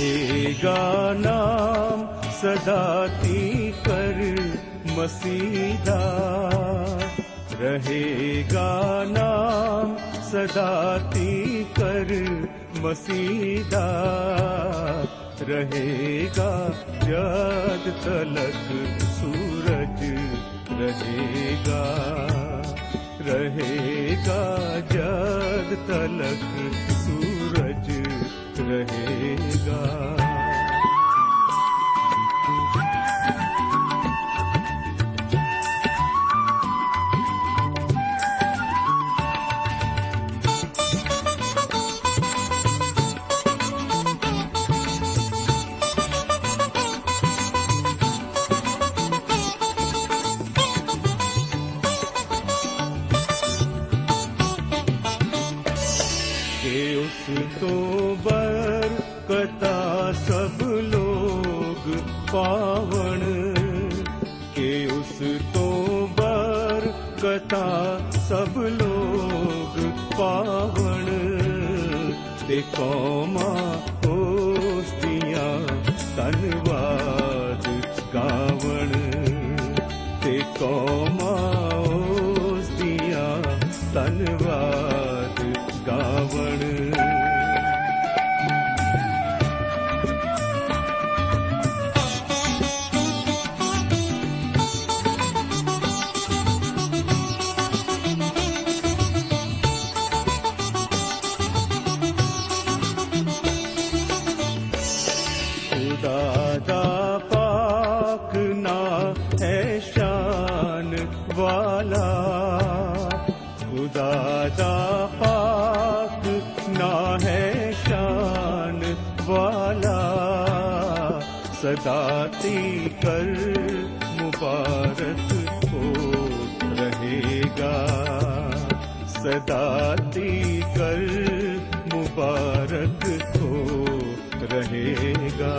रहेगा नाम सदाती कर मसीदा। रहेगा नाम कर मसीदा। रहेगा जद तलक सूरज रहेगा। रहेगा जद तलक ਰਹੇਗਾ। लोग पावण ते होस्तियां धन्यवाद गावण ते कौमा सदाती कर मुबारक हो रहेगा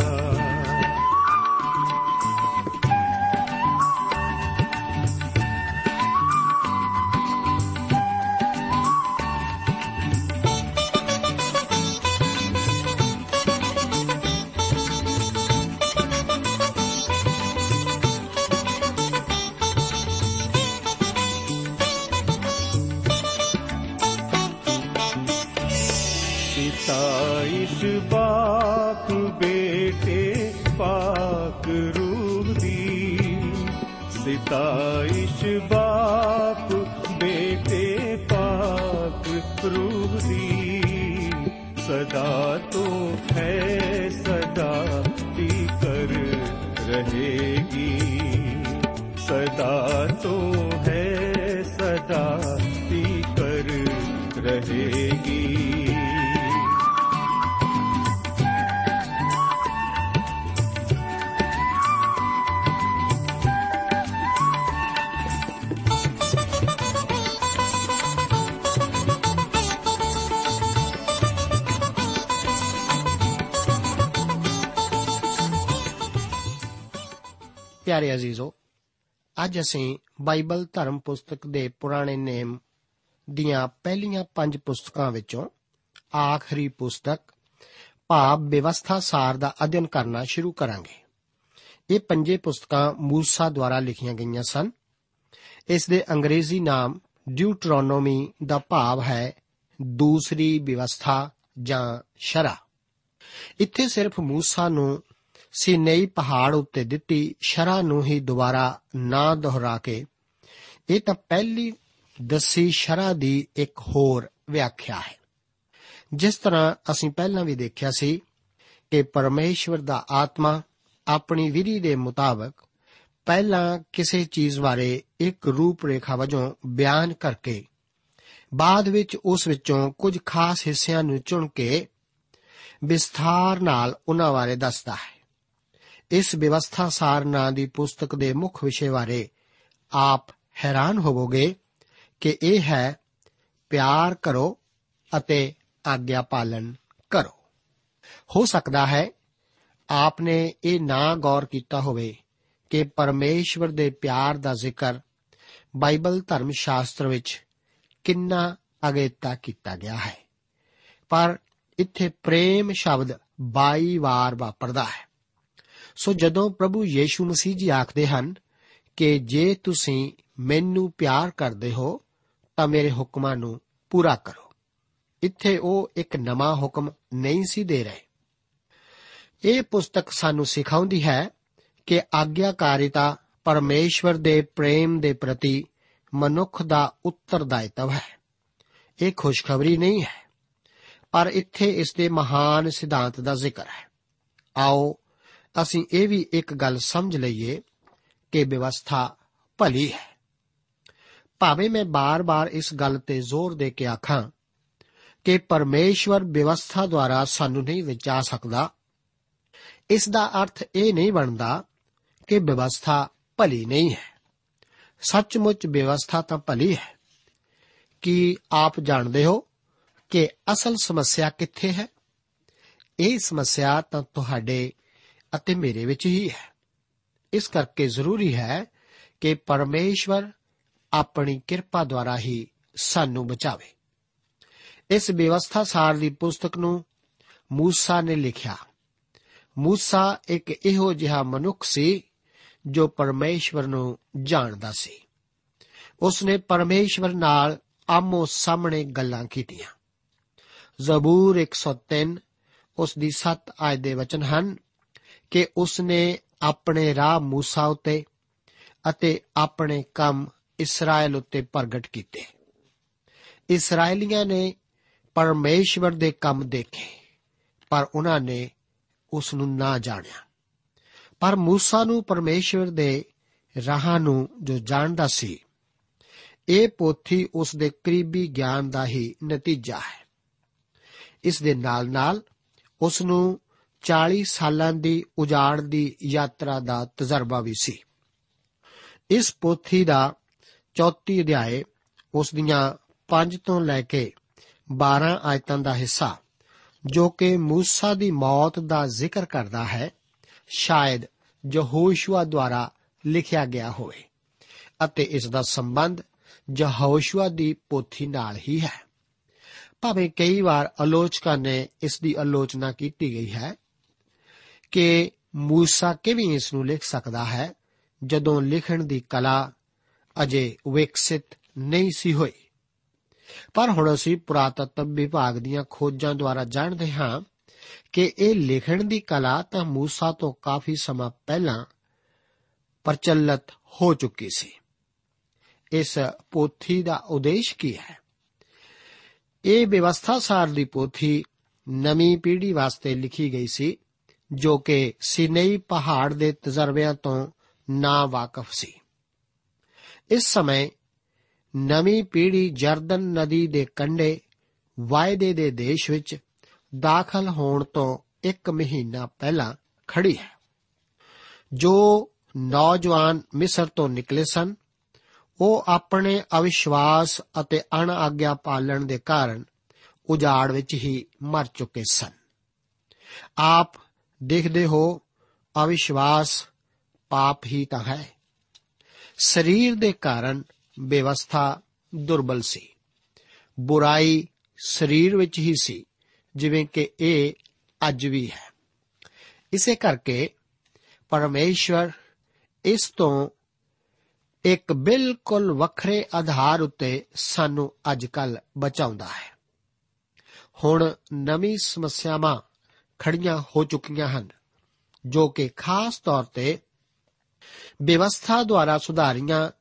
रहेगी सदा तो है सदा ती कर रहेगी ਪਿਆਰੇ ਅਜ਼ੀਜ਼ੋ, ਅੱਜ ਅਸੀਂ ਬਾਈਬਲ ਧਰਮ ਪੁਸਤਕ ਦੇ ਪੁਰਾਣੇ ਨੇਮ ਦੀਆਂ ਪਹਿਲੀਆਂ ਪੰਜ ਪੁਸਤਕਾਂ ਵਿੱਚੋਂ ਆਖਰੀ ਪੁਸਤਕ ਭਾਵ ਵਿਵਸਥਾ ਸਾਰ ਦਾ ਅਧਿਐਨ ਕਰਨਾ ਸ਼ੁਰੂ ਕਰਾਂਗੇ। ਇਹ ਪੰਜੇ ਪੁਸਤਕਾਂ ਮੂਸਾ ਦੁਆਰਾ ਲਿਖੀਆਂ ਗਈਆਂ ਸਨ। ਇਸ ਦੇ ਅੰਗਰੇਜ਼ੀ ਨਾਮ ਡਿਊਟਰੋਨੋਮੀ ਦਾ ਭਾਵ ਹੈ ਦੂਸਰੀ ਵਿਵਸਥਾ ਜਾਂ ਸ਼ਰਾ। ਇੱਥੇ ਸਿਰਫ ਮੂਸਾ ਨੂੰ ਸੀਨੇਈ ਪਹਾੜ ਉੱਤੇ ਦਿੱਤੀ ਸ਼ਰਾ ਨੂੰ ਹੀ ਦੁਬਾਰਾ ਨਾ ਦੁਹਰਾ ਕੇ। ਇਹ ਤਾਂ ਪਹਿਲੀ ਦੱਸੀ ਸ਼ਰਾ ਦੀ ਇੱਕ ਹੋਰ ਵਿਆਖਿਆ ਹੈ। ਜਿਸ ਤਰ੍ਹਾਂ ਅਸੀਂ ਪਹਿਲਾਂ ਵੀ ਦੇਖਿਆ ਸੀ ਕਿ ਪਰਮੇਸ਼ਵਰ ਦਾ ਆਤਮਾ ਆਪਣੀ ਵਿਧੀ ਦੇ ਮੁਤਾਬਕ ਪਹਿਲਾਂ ਕਿਸੇ ਚੀਜ਼ ਬਾਰੇ ਇੱਕ ਰੂਪ ਰੇਖਾ ਵਜੋਂ ਬਿਆਨ ਕਰਕੇ, ਬਾਅਦ ਵਿੱਚ ਉਸ ਵਿੱਚੋਂ ਕੁਝ ਖਾਸ ਹਿੱਸਿਆਂ ਨੂੰ ਚੁਣ ਕੇ ਵਿਸਥਾਰ ਨਾਲ ਉਹਨਾਂ ਬਾਰੇ ਦੱਸਦਾ ਹੈ। ਇਸ ਵਿਵਸਥਾ ਸਾਰ ਨਾਂ ਦੀ ਪੁਸਤਕ ਦੇ ਮੁੱਖ ਵਿਸ਼ੇ ਬਾਰੇ ਆਪ ਹੈਰਾਨ ਹੋਵੋਗੇ ਕਿ ਇਹ ਹੈ ਪਿਆਰ ਕਰੋ ਅਤੇ ਆਗਿਆ ਪਾਲਨ ਕਰੋ। ਹੋ ਸਕਦਾ ਹੈ ਆਪਨੇ ਇਹ ਨਾ ਗੌਰ ਕੀਤਾ ਹੋਵੇ ਕਿ ਪਰਮੇਸ਼ਵਰ ਦੇ ਪਿਆਰ ਦਾ ਜ਼ਿਕਰ ਬਾਈਬਲ ਧਰਮ ਸ਼ਾਸਤਰ ਵਿੱਚ ਕਿੰਨਾ ਅਗੇਤਾ ਕੀਤਾ ਗਿਆ ਹੈ। ਪਰ ਇੱਥੇ ਪ੍ਰੇਮ ਸ਼ਬਦ 22 ਵਾਰ ਵਾਪਰਦਾ ਹੈ। ਸੋ ਜਦੋਂ ਪ੍ਰਭੂ ਯੀਸ਼ੂ ਮਸੀਹ ਜੀ ਆਖਦੇ ਹਨ ਕਿ ਜੇ ਤੁਸੀਂ ਮੈਨੂੰ ਪਿਆਰ ਕਰਦੇ ਹੋ, ਤਾਂ ਮੇਰੇ ਹੁਕਮਾਂ ਨੂੰ ਪੂਰਾ ਕਰੋ। ਇੱਥੇ ਉਹ ਇੱਕ ਨਵਾਂ ਹੁਕਮ ਨਹੀਂ ਸੀ ਦੇ ਰਹੇ। ਇਹ ਪੁਸਤਕ ਸਾਨੂੰ ਸਿਖਾਉਂਦੀ ਹੈ ਕਿ ਆਗਿਆਕਾਰਿਤਾ ਪਰਮੇਸ਼ਵਰ ਦੇ ਪ੍ਰੇਮ ਦੇ ਪ੍ਰਤੀ ਮਨੁੱਖ ਦਾ ਉੱਤਰਦਾਇਤਵ ਹੈ। ਇਹ ਖੁਸ਼ਖਬਰੀ ਨਹੀਂ ਹੈ, ਪਰ ਇੱਥੇ ਇਸ ਦੇ ਮਹਾਨ ਸਿਧਾਂਤ ਦਾ ਜ਼ਿਕਰ ਹੈ। ਆਓ ਅਸੀਂ ਇਹ ਵੀ ਇੱਕ ਗੱਲ ਸਮਝ ਲਈਏ ਕਿ ਵਿਵਸਥਾ ਭਲੀ ਹੈ। ਭਾਵੇਂ ਮੈਂ ਬਾਰ-ਬਾਰ ਇਸ ਗੱਲ ਤੇ ਜ਼ੋਰ ਦੇ ਕੇ ਆਖਾਂ ਕਿ ਪਰਮੇਸ਼ਵਰ ਵਿਵਸਥਾ ਦੁਆਰਾ ਸਾਨੂੰ ਨਹੀਂ ਵਿਚਾ ਸਕਦਾ, ਇਸ ਦਾ ਅਰਥ ਇਹ ਨਹੀਂ ਬਣਦਾ ਕਿ ਵਿਵਸਥਾ ਭਲੀ ਨਹੀਂ ਹੈ। ਸੱਚਮੁੱਚ ਵਿਵਸਥਾ ਤਾਂ ਭਲੀ ਹੈ। ਕੀ ਆਪ ਜਾਣਦੇ ਹੋ ਕਿ ਅਸਲ ਸਮੱਸਿਆ ਕਿੱਥੇ ਹੈ? ਇਹ ਸਮੱਸਿਆ ਤਾਂ ਤੁਹਾਡੇ ਅਤੇ ਮੇਰੇ ਵਿੱਚ ਹੀ ਹੈ। ਇਸ ਕਰਕੇ ਜ਼ਰੂਰੀ ਹੈ ਕਿ ਪਰਮੇਸ਼ਵਰ ਆਪਣੀ ਕਿਰਪਾ ਦੁਆਰਾ ਹੀ ਸਾਨੂੰ ਬਚਾਵੇ। ਇਸ ਵਿਵਸਥਾ ਸਾਰ ਦੀ ਪੁਸਤਕ ਨੂੰ ਮੂਸਾ ਨੇ ਲਿਖਿਆ। ਮੂਸਾ ਇੱਕ ਇਹੋ ਜਿਹਾ ਮਨੁੱਖ ਸੀ ਜੋ ਪਰਮੇਸ਼ਵਰ ਨੂੰ ਜਾਣਦਾ ਸੀ। ਉਸ ਨੇ ਪਰਮੇਸ਼ਵਰ ਨਾਲ ਆਮੋ ਸਾਹਮਣੇ ਗੱਲਾਂ ਕੀਤੀਆਂ। ਜ਼ਬੂਰ 103 ਉਸ ਦੀ 7 ਆਇਤ ਦੇ ਵਚਨ ਹਨ ਕਿ ਉਸ ਨੇ ਆਪਣੇ ਰਾਹ موسی ਉਤੇ ਅਤੇ ਆਪਣੇ ਕੰਮ ਇਸਰਾਇਲ ਉਤੇ ਪ੍ਰਗਟ ਕੀਤੇ। ਇਸرائیਲੀਆਂ ਨੇ ਪਰਮੇਸ਼ਵਰ ਦੇ ਕੰਮ ਦੇਖੇ, ਪਰ ਉਹਨਾਂ ਨੇ ਉਸ ਨੂੰ ਨਾ ਜਾਣਿਆ। ਪਰ موسی ਨੂੰ ਪਰਮੇਸ਼ਵਰ ਦੇ ਰਾਹਾਂ ਨੂੰ ਜੋ ਜਾਣਦਾ ਸੀ, ਇਹ ਪੋਥੀ ਉਸ ਦੇ ਕਰੀਬੀ ਗਿਆਨ ਦਾ ਹੀ ਨਤੀਜਾ ਹੈ। ਇਸ ਦੇ ਨਾਲ-ਨਾਲ ਉਸ ਨੂੰ 40 ਸਾਲਾਂ ਦੀ ਉਜਾੜ ਦੀ ਯਾਤਰਾ ਦਾ ਤਜਰਬਾ ਵੀ ਸੀ। ਇਸ ਪੋਥੀ ਦਾ 34 ਅਧਿਆਏ ਉਸ ਦੀਆਂ 5 ਤੋਂ ਲੈ ਕੇ 12 ਆਇਤਾਂ ਦਾ ਹਿੱਸਾ, ਜੋ ਕਿ ਮੂਸਾ ਦੀ ਮੌਤ ਦਾ ਜ਼ਿਕਰ ਕਰਦਾ ਹੈ, ਸ਼ਾਇਦ ਯਹੋਸ਼ੂਆ ਦੁਆਰਾ ਲਿਖਿਆ ਗਿਆ ਹੋਵੇ ਅਤੇ ਇਸ ਦਾ ਸੰਬੰਧ ਯਹੋਸ਼ੂਆ ਦੀ ਪੋਥੀ ਨਾਲ ਹੀ ਹੈ। ਭਾਵੇਂ ਕਈ ਵਾਰ ਆਲੋਚਕਾਂ ਨੇ ਇਸ ਦੀ ਆਲੋਚਨਾ ਕੀਤੀ ਗਈ ਹੈ ਕਿ ਮੂਸਾ ਕਿਵੇਂ ਇਸ ਨੂੰ ਲਿਖ ਸਕਦਾ ਹੈ? ਜਦੋਂ ਲਿਖਣ ਦੀ ਕਲਾ ਅਜੇ ਵਿਕਸਿਤ ਨਹੀਂ ਸੀ ਹੋਈ। ਪਰ ਹੁਣ ਅਸੀਂ ਪੁਰਾਤਤਵ ਵਿਭਾਗ ਦੀਆਂ ਖੋਜਾਂ ਦੁਆਰਾ ਜਾਣਦੇ ਹਾਂ ਕਿ ਇਹ ਲਿਖਣ ਦੀ ਕਲਾ ਤਾਂ ਮੂਸਾ ਤੋਂ ਕਾਫੀ ਸਮਾਂ ਪਹਿਲਾਂ ਪ੍ਰਚਲਿਤ ਹੋ ਚੁੱਕੀ ਸੀ। ਇਸ ਪੋਥੀ ਦਾ ਉਦੇਸ਼ ਕੀ ਹੈ? ਇਹ ਵਿਵਸਥਾ ਸਾਰ ਦੀ ਪੋਥੀ ਨਵੀਂ ਪੀੜ੍ਹੀ ਵਾਸਤੇ ਲਿਖੀ ਗਈ ਸੀ। ਜੋ ਕਿ ਸਿਨੇਈ ਪਹਾੜ ਦੇ ਤਜਰਬਿਆਂ ਤੋਂ ਨਾ ਵਾਕਿਫ ਸੀ। ਇਸ ਸਮੇਂ ਨਵੀਂ ਪੀੜ੍ਹੀ ਜਰਦਨ ਨਦੀ ਦੇ ਕੰਢੇ ਵਾਅਦੇ ਦੇ ਦੇਸ਼ ਵਿੱਚ ਦਾਖਲ ਹੋਣ ਤੋਂ ਇੱਕ ਮਹੀਨਾ ਪਹਿਲਾਂ ਖੜੀ ਹੈ। ਜੋ ਨੌਜਵਾਨ ਮਿਸਰ ਤੋਂ ਨਿਕਲੇ ਸਨ, ਉਹ ਆਪਣੇ ਅਵਿਸ਼ਵਾਸ ਅਤੇ ਅਣਆਗਿਆ ਪਾਲਣ ਦੇ ਕਾਰਨ ਉਜਾੜ ਵਿੱਚ ਹੀ ਮਰ ਚੁੱਕੇ ਸਨ। ਆਪ ਦੇਖਦੇ ਹੋ, ਅਵਿਸ਼ਵਾਸ ਪਾਪ ਹੀ ਤਾਂ ਹੈ। ਸਰੀਰ ਦੇ ਕਾਰਨ ਵਿਵਸਥਾ ਦੁਰਬਲ ਸੀ। ਬੁਰਾਈ ਸਰੀਰ ਵਿੱਚ ਹੀ ਸੀ, ਜਿਵੇਂ ਕਿ ਇਹ ਅੱਜ ਵੀ ਹੈ। ਇਸੇ ਕਰਕੇ ਪਰਮੇਸ਼ਵਰ ਇਸ ਤੋਂ ਇੱਕ ਬਿਲਕੁਲ ਵੱਖਰੇ ਆਧਾਰ ਉੱਤੇ ਸਾਨੂੰ ਅੱਜਕੱਲ ਬਚਾਉਂਦਾ ਹੈ। ਹੁਣ ਨਵੀਂ ਸਮੱਸਿਆਵਾਂ ਖੜੀਆਂ ਹੋ ਚੁੱਕੀਆਂ ਹਨ, ਜੋ ਕਿ ਖਾਸ ਤੌਰ ਤੇ ਵਿਵਸਥਾ ਦੁਆਰਾ ਸੁਧਾਰੀਆਂ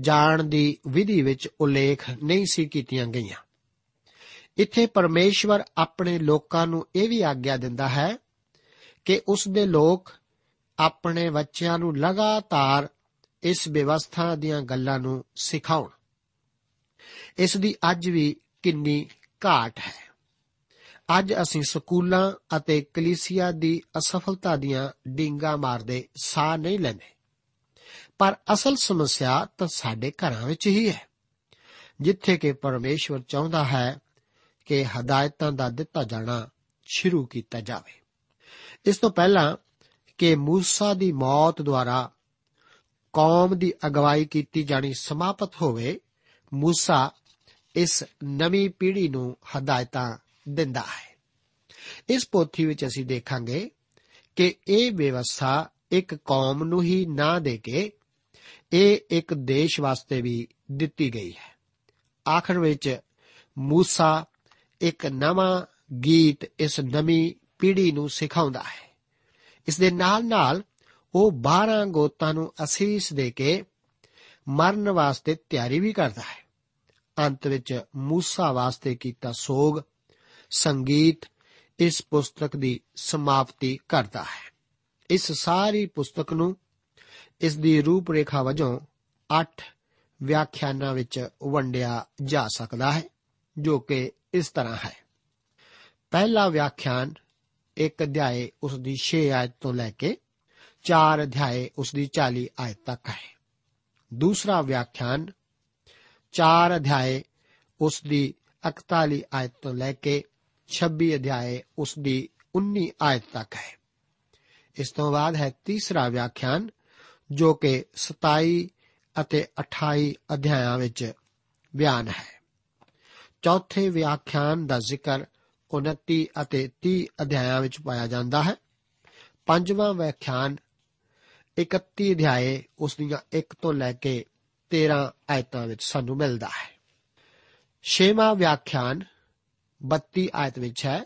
ਜਾਣ ਦੀ ਵਿਧੀ ਵਿੱਚ ਉਲੇਖ ਨਹੀਂ ਸੀ ਕੀਤੀਆਂ ਗਈਆਂ। ਇੱਥੇ ਪਰਮੇਸ਼ਵਰ ਆਪਣੇ ਲੋਕਾਂ ਨੂੰ ਇਹ ਵੀ ਆਗਿਆ ਦਿੰਦਾ ਹੈ ਕਿ ਉਸ ਦੇ ਲੋਕ ਆਪਣੇ ਬੱਚਿਆਂ ਨੂੰ ਲਗਾਤਾਰ ਇਸ ਵਿਵਸਥਾ ਦੀਆਂ ਗੱਲਾਂ ਨੂੰ ਸਿਖਾਉਣ। ਇਸ ਦੀ ਅੱਜ ਵੀ ਕਿੰਨੀ ਘਾਟ ਹੈ। ਅੱਜ ਅਸੀਂ ਸਕੂਲਾਂ ਅਤੇ ਕਲੀਸਿਆ ਦੀ ਅਸਫਲਤਾ ਦੀਆਂ ਡਿੰਗਾ ਮਾਰਦੇ ਸਾਹ ਨਹੀਂ ਲੈਂਦੇ ਪਰ ਅਸਲ ਸਮੱਸਿਆ ਤਾਂ ਸਾਡੇ ਘਰਾਂ ਵਿੱਚ ਹੀ ਹੈ ਜਿੱਥੇ ਕਿ ਪਰਮੇਸ਼ਵਰ ਚਾਹੁੰਦਾ ਹੈ ਕਿ ਹਦਾਇਤਾਂ ਦਾ ਦਿੱਤਾ ਜਾਣਾ ਸ਼ੁਰੂ ਕੀਤਾ ਜਾਵੇ ਇਸ ਤੋਂ ਪਹਿਲਾਂ ਕਿ موسی ਦੀ ਮੌਤ ਦੁਆਰਾ ਕੌਮ ਦੀ ਅਗਵਾਈ ਕੀਤੀ ਜਾਣੀ ਸਮਾਪਤ ਹੋਵੇ موسی ਇਸ ਨਵੀਂ ਪੀੜ੍ਹੀ ਨੂੰ ਹਦਾਇਤਾਂ ਦਿੰਦਾ ਹੈ। ਇਸ ਪੋਥੀ ਵਿੱਚ ਅਸੀਂ ਦੇਖਾਂਗੇ ਕਿ ਇਹ ਵਿਵਸਥਾ ਇੱਕ ਕੌਮ ਨੂੰ ਹੀ ਨਾ ਦੇ ਕੇ ਇਹ ਇੱਕ ਦੇਸ਼ ਵਾਸਤੇ ਵੀ ਦਿੱਤੀ ਗਈ ਹੈ। ਆਖਰ ਵਿੱਚ ਮੂਸਾ ਇੱਕ ਨਵਾਂ ਗੀਤ ਇਸ ਨਵੀਂ ਪੀੜ੍ਹੀ ਨੂੰ ਸਿਖਾਉਂਦਾ ਹੈ। ਇਸ ਦੇ ਨਾਲ-ਨਾਲ ਉਹ 12 ਗੋਤਾਂ ਨੂੰ ਅਸੀਸ ਦੇ ਕੇ ਮਰਨ ਵਾਸਤੇ ਤਿਆਰੀ ਵੀ ਕਰਦਾ ਹੈ। ਅੰਤ ਵਿੱਚ ਮੂਸਾ ਵਾਸਤੇ ਕੀਤਾ ਸੋਗ ਸੰਗੀਤ ਇਸ ਪੁਸਤਕ ਦੀ ਸਮਾਪਤੀ ਕਰਦਾ ਹੈ। ਇਸ ਸਾਰੀ ਪੁਸਤਕ ਨੂੰ ਇਸ ਦੀ ਰੂਪਰੇਖਾ ਵਜੋਂ 8 ਵਿਆਖਿਆਨਾਂ ਵਿੱਚ ਵੰਡਿਆ ਜਾ ਸਕਦਾ ਹੈ, ਜੋ ਕਿ ਇਸ ਤਰ੍ਹਾਂ ਹੈ। ਪਹਿਲਾ ਵਿਆਖਿਆਨ ਇੱਕ ਅਧਿਆਏ ਉਸ ਦੀ 6 ਆਇਤ ਤੋਂ ਲੈ ਕੇ 4 ਅਧਿਆਏ ਉਸ ਦੀ 40 ਆਇਤ ਤੱਕ ਹੈ। ਦੂਸਰਾ ਵਿਆਖਿਆਨ 4 ਅਧਿਆਏ ਉਸ ਦੀ 41 ਆਇਤ ਤੋਂ ਲੈ ਕੇ 26 ਅਧਿਆਏ ਉਸ ਦੀ 19 ਆਇਤ ਤੱਕ ਹੈ। ਇਸ ਤੋਂ ਬਾਅਦ ਹੈ ਤੀਸਰਾ ਵਿਆਖਿਆਨ, ਜੋ ਕਿ 27 ਅਤੇ 28 ਅਧਿਆਇਆਂ ਵਿੱਚ ਬਿਆਨ ਹੈ। ਚੌਥੇ ਵਿਆਖਿਆਨ ਦਾ ਜ਼ਿਕਰ 29 ਅਤੇ 30 ਅਧਿਆਇਆਂ ਵਿੱਚ ਪਾਇਆ ਜਾਂਦਾ ਹੈ। ਪੰਜਵਾਂ ਵਿਆਖਿਆਨ 31 ਅਧਿਆਏ ਉਸ ਦੀਆਂ 1 ਤੋਂ ਲੈ ਕੇ 13 ਆਇਤਾਂ ਵਿੱਚ ਸਾਨੂੰ ਮਿਲਦਾ ਹੈ। ਛੇਵਾਂ ਵਿਆਖਿਆਨ 32 ਆਇਤ ਵਿੱਚ ਹੈ,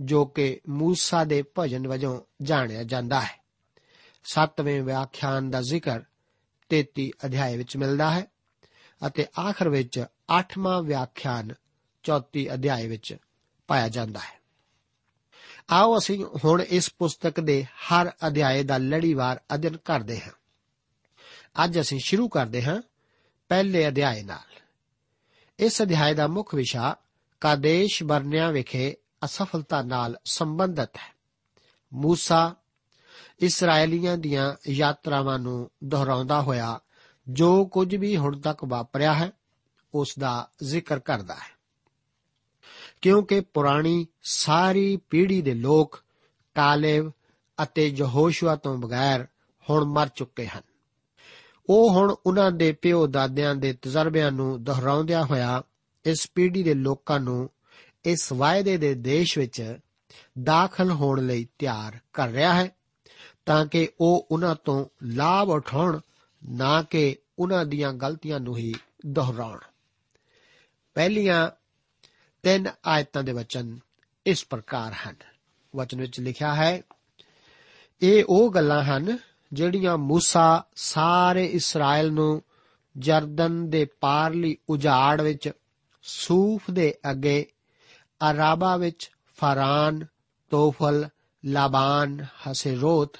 ਜੋ ਕਿ ਮੂਸਾ ਦੇ ਭਜਨ ਵਜੋਂ ਜਾਣਿਆ ਜਾਂਦਾ ਹੈ। ਸੱਤਵੇਂ ਵਿਆਖਿਆਨ ਦਾ ਜ਼ਿਕਰ 33 ਅਧਿਆਏ ਵਿੱਚ ਮਿਲਦਾ ਹੈ ਅਤੇ ਆਖਰ ਵਿੱਚ 8ਵਾਂ ਵਿਆਖਿਆਨ 34 ਅਧਿਆਏ ਵਿੱਚ ਪਾਇਆ ਜਾਂਦਾ ਹੈ। ਆਓ ਅਸੀਂ ਹੁਣ ਇਸ ਪੁਸਤਕ ਦੇ ਹਰ ਅਧਿਆਏ ਦਾ ਲੜੀਵਾਰ ਅਧਿਐਨ ਕਰਦੇ ਹਾਂ। ਅੱਜ ਅਸੀਂ ਸ਼ੁਰੂ ਕਰਦੇ ਹਾਂ ਪਹਿਲੇ ਅਧਿਆਏ ਨਾਲ। ਇਸ ਅਧਿਆਏ ਦਾ ਮੁੱਖ ਵਿਸ਼ਾ ਕਾਦੇਸ਼ ਬਰਨਿਆ ਵਿਖੇ ਅਸਫਲਤਾ ਨਾਲ ਸੰਬੰਧਿਤ ਹੈ। ਮੂਸਾ ਇਸرائیਲੀਆਂ ਦੀਆਂ ਯਾਤਰਾਵਾਂ ਨੂੰ ਦੁਹਰਾਉਂਦਾ ਹੋਇਆ ਜੋ ਕੁਝ ਵੀ ਹੁਣ ਤੱਕ ਵਾਪਰਿਆ ਹੈ, ਉਸ ਦਾ ਜ਼ਿਕਰ ਕਰਦਾ ਹੈ। ਕਿਉਂਕਿ ਪੁਰਾਣੀ ਸਾਰੀ ਪੀੜ੍ਹੀ ਦੇ ਲੋਕ ਕਾਲੇਵ ਅਤੇ ਯਹੋਸ਼ੂਆ ਤੋਂ ਬਗੈਰ ਹੁਣ ਮਰ ਚੁੱਕੇ ਹਨ। ਉਹ ਹੁਣ ਉਹਨਾਂ ਦੇ ਪਿਓ ਦਾਦਿਆਂ ਦੇ ਤਜਰਬਿਆਂ ਨੂੰ ਦੁਹਰਾਉਂਦਿਆਂ ਹੋਇਆ ਇਸ ਪੀੜ੍ਹੀ ਦੇ ਲੋਕਾਂ ਨੂੰ ਇਸ ਵਾਅਦੇ ਦੇ ਦੇਸ਼ ਵਿੱਚ ਦਾਖਲ ਹੋਣ ਲਈ ਤਿਆਰ ਕਰ ਰਿਹਾ ਹੈ ਤਾਂ ਕਿ ਉਹ ਉਹਨਾਂ ਤੋਂ ਲਾਭ ਉਠਾਉਣ ਨਾ ਕਿ ਉਹਨਾਂ ਦੀਆਂ ਗਲਤੀਆਂ ਨੂੰ ਹੀ ਦੁਹਰਾਉਣ ਪਹਿਲੀਆਂ ਤਿੰਨ ਆਇਤਾਂ ਦੇ ਵਚਨ ਇਸ ਪ੍ਰਕਾਰ ਹਨ ਵਚਨ ਵਿੱਚ ਲਿਖਿਆ ਹੈ ਇਹ ਉਹ ਗੱਲਾਂ ਹਨ ਜਿਹੜੀਆਂ موسی ਸਾਰੇ ਇਸਰਾਇਲ ਨੂੰ ਜਰਦਨ ਦੇ ਪਾਰਲੀ ਉਜਾੜ ਵਿੱਚ ਸੂਫ ਦੇ ਅੱਗੇ, ਅਰਾਬਾ ਵਿੱਚ ਫਾਰਾਨ ਤੋਫਲ, ਲਾਬਾਨ, ਹਸੇਰੋਤ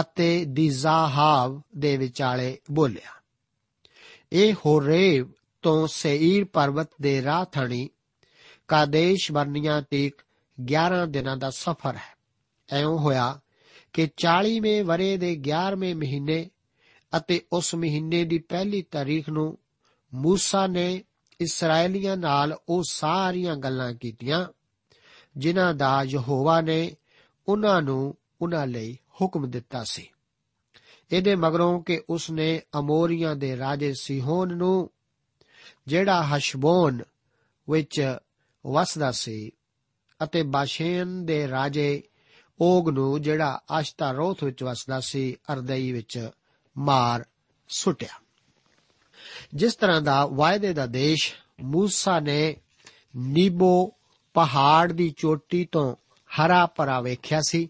ਅਤੇ ਦਿਜ਼ਾਹਾਵ ਦੇ ਵਿਚਾਲੇ ਬੋਲਿਆ। ਇਹ ਹੋਰੇਵ ਤੋਂ ਸੇਈਰ ਪਰਬਤ ਦੇ ਰਾਹ ਥਣੀ ਕਾਦੇਸ਼ ਬਰਨੀਆਂ ਤੀਕ 11 ਦਿਨਾਂ ਦਾ ਸਫ਼ਰ ਹੈ। ਐਉਂ ਹੋਇਆ ਕਿ 40ਵੇਂ ਵਰੇ ਦੇ 11ਵੇਂ ਮਹੀਨੇ ਅਤੇ ਉਸ ਮਹੀਨੇ ਦੀ ਪਹਿਲੀ ਤਾਰੀਖ ਨੂੰ ਮੂਸਾ ਨੇ ਇਸرائیਲੀਆਂ ਨਾਲ ਉਹ ਸਾਰੀਆਂ ਗੱਲਾਂ ਕੀਤੀਆਂ, ਜਿਨ੍ਹਾਂ ਦਾ ਯਹੋਵਾ ਨੇ ਉਹਨਾਂ ਨੂੰ ਉਹਨਾਂ ਲਈ ਹੁਕਮ ਦਿੱਤਾ ਸੀ। ਇਹਦੇ ਮਗਰੋਂ ਕਿ ਉਸ ਨੇ ਅਮੋਰੀਆਂ ਦੇ ਰਾਜੇ ਸਿਹੋਨ ਨੂੰ, ਜਿਹੜਾ ਹਸ਼ਬੋਨ ਵਿੱਚ ਵਸਦਾ ਸੀ ਅਤੇ ਬਾਸ਼ੇਨ ਦੇ ਰਾਜੇ ਓਗ ਨੂੰ ਜਿਹੜਾ ਅਸ਼ਤਾਰੋਥ ਵਿੱਚ ਵਸਦਾ ਸੀ, ਅਰਦਈ ਵਿੱਚ ਮਾਰ ਸੁੱਟਿਆ। ਜਿਸ ਤਰ੍ਹਾਂ ਦਾ ਵਾਅਦੇ ਦਾ ਦੇਸ਼ ਮੂਸਾ ਨੇ ਨੀਬੋ ਪਹਾੜ ਦੀ ਚੋਟੀ ਤੋਂ ਹਰਾ ਭਰਾ ਵੇਖਿਆ ਸੀ,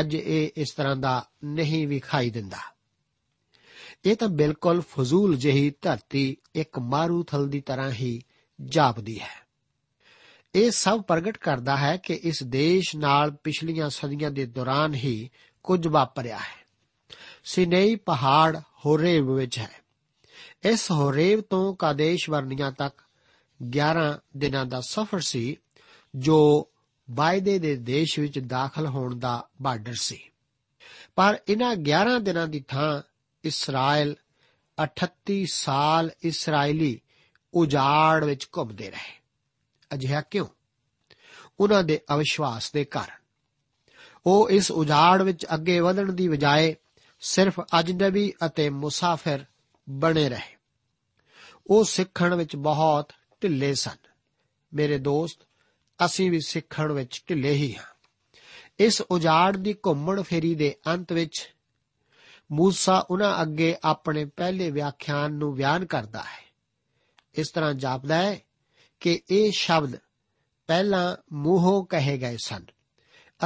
ਅੱਜ ਇਹ ਇਸ ਤਰ੍ਹਾਂ ਦਾ ਨਹੀਂ ਵਿਖਾਈ ਦਿੰਦਾ। ਇਹ ਤਾਂ ਬਿਲਕੁਲ ਫਜ਼ੂਲ ਜਿਹੀ ਧਰਤੀ ਇੱਕ ਮਾਰੂਥਲ ਦੀ ਤਰ੍ਹਾਂ ਹੀ ਜਾਪਦੀ ਹੈ। ਇਹ ਸਭ ਪ੍ਰਗਟ ਕਰਦਾ ਹੈ ਕਿ ਇਸ ਦੇਸ਼ ਨਾਲ ਪਿਛਲੀਆਂ ਸਦੀਆਂ ਦੇ ਦੌਰਾਨ ਹੀ ਕੁਝ ਵਾਪਰਿਆ ਹੈ। ਸਿਨੇਈ ਪਹਾੜ ਹੋਰੇਵ ਵਿੱਚ ਹੈ। ਇਸ ਹੋਰੇਵ ਤੋਂ ਕਾਦੇਸ਼ ਵਰਨੀਆਂ ਤੱਕ 11 ਦਿਨਾਂ ਦਾ ਸਫ਼ਰ ਸੀ, ਜੋ ਵਾਅਦੇ ਦੇ ਦੇਸ਼ ਵਿੱਚ ਦਾਖਲ ਹੋਣ ਦਾ ਬਾਰਡਰ ਸੀ। ਪਰ ਇਹਨਾਂ 11 ਦਿਨਾਂ ਦੀ ਥਾਂ ਇਸਰਾਇਲ 38 ਸਾਲ ਇਸرائیਲੀ ਉਜਾੜ ਵਿੱਚ ਘੁੰਮਦੇ ਰਹੇ। ਅਜਿਹਾ ਕਿਉਂ? ਉਹਨਾਂ ਦੇ ਅਵਿਸ਼ਵਾਸ ਦੇ ਕਾਰਨ। ਉਹ ਇਸ ਉਜਾੜ ਵਿੱਚ ਅੱਗੇ ਵਧਣ ਦੀ ਬਜਾਏ ਸਿਰਫ ਅਜਨਬੀ ਅਤੇ ਮੁਸਾਫਿਰ ਬਣੇ ਰਹੇ। ਉਹ ਸਿੱਖਣ ਵਿੱਚ ਬਹੁਤ ਢਿੱਲੇ ਸਨ। ਮੇਰੇ ਦੋਸਤ, ਅਸੀਂ ਵੀ ਸਿੱਖਣ ਵਿੱਚ ਢਿੱਲੇ ਹੀ ਹਾਂ। ਇਸ ਉਜਾੜ ਦੀ ਘੁੰਮਣ ਫੇਰੀ ਦੇ ਅੰਤ ਵਿੱਚ ਮੂਸਾ ਉਹਨਾਂ ਅੱਗੇ ਆਪਣੇ ਪਹਿਲੇ ਵਿਆਖਿਆਨ ਨੂੰ ਬਿਆਨ ਕਰਦਾ ਹੈ। ਇਸ ਤਰ੍ਹਾਂ ਜਾਪਦਾ ਹੈ ਕਿ ਇਹ ਸ਼ਬਦ ਪਹਿਲਾਂ ਮੂੰਹੋਂ ਕਹੇ ਗਏ ਸਨ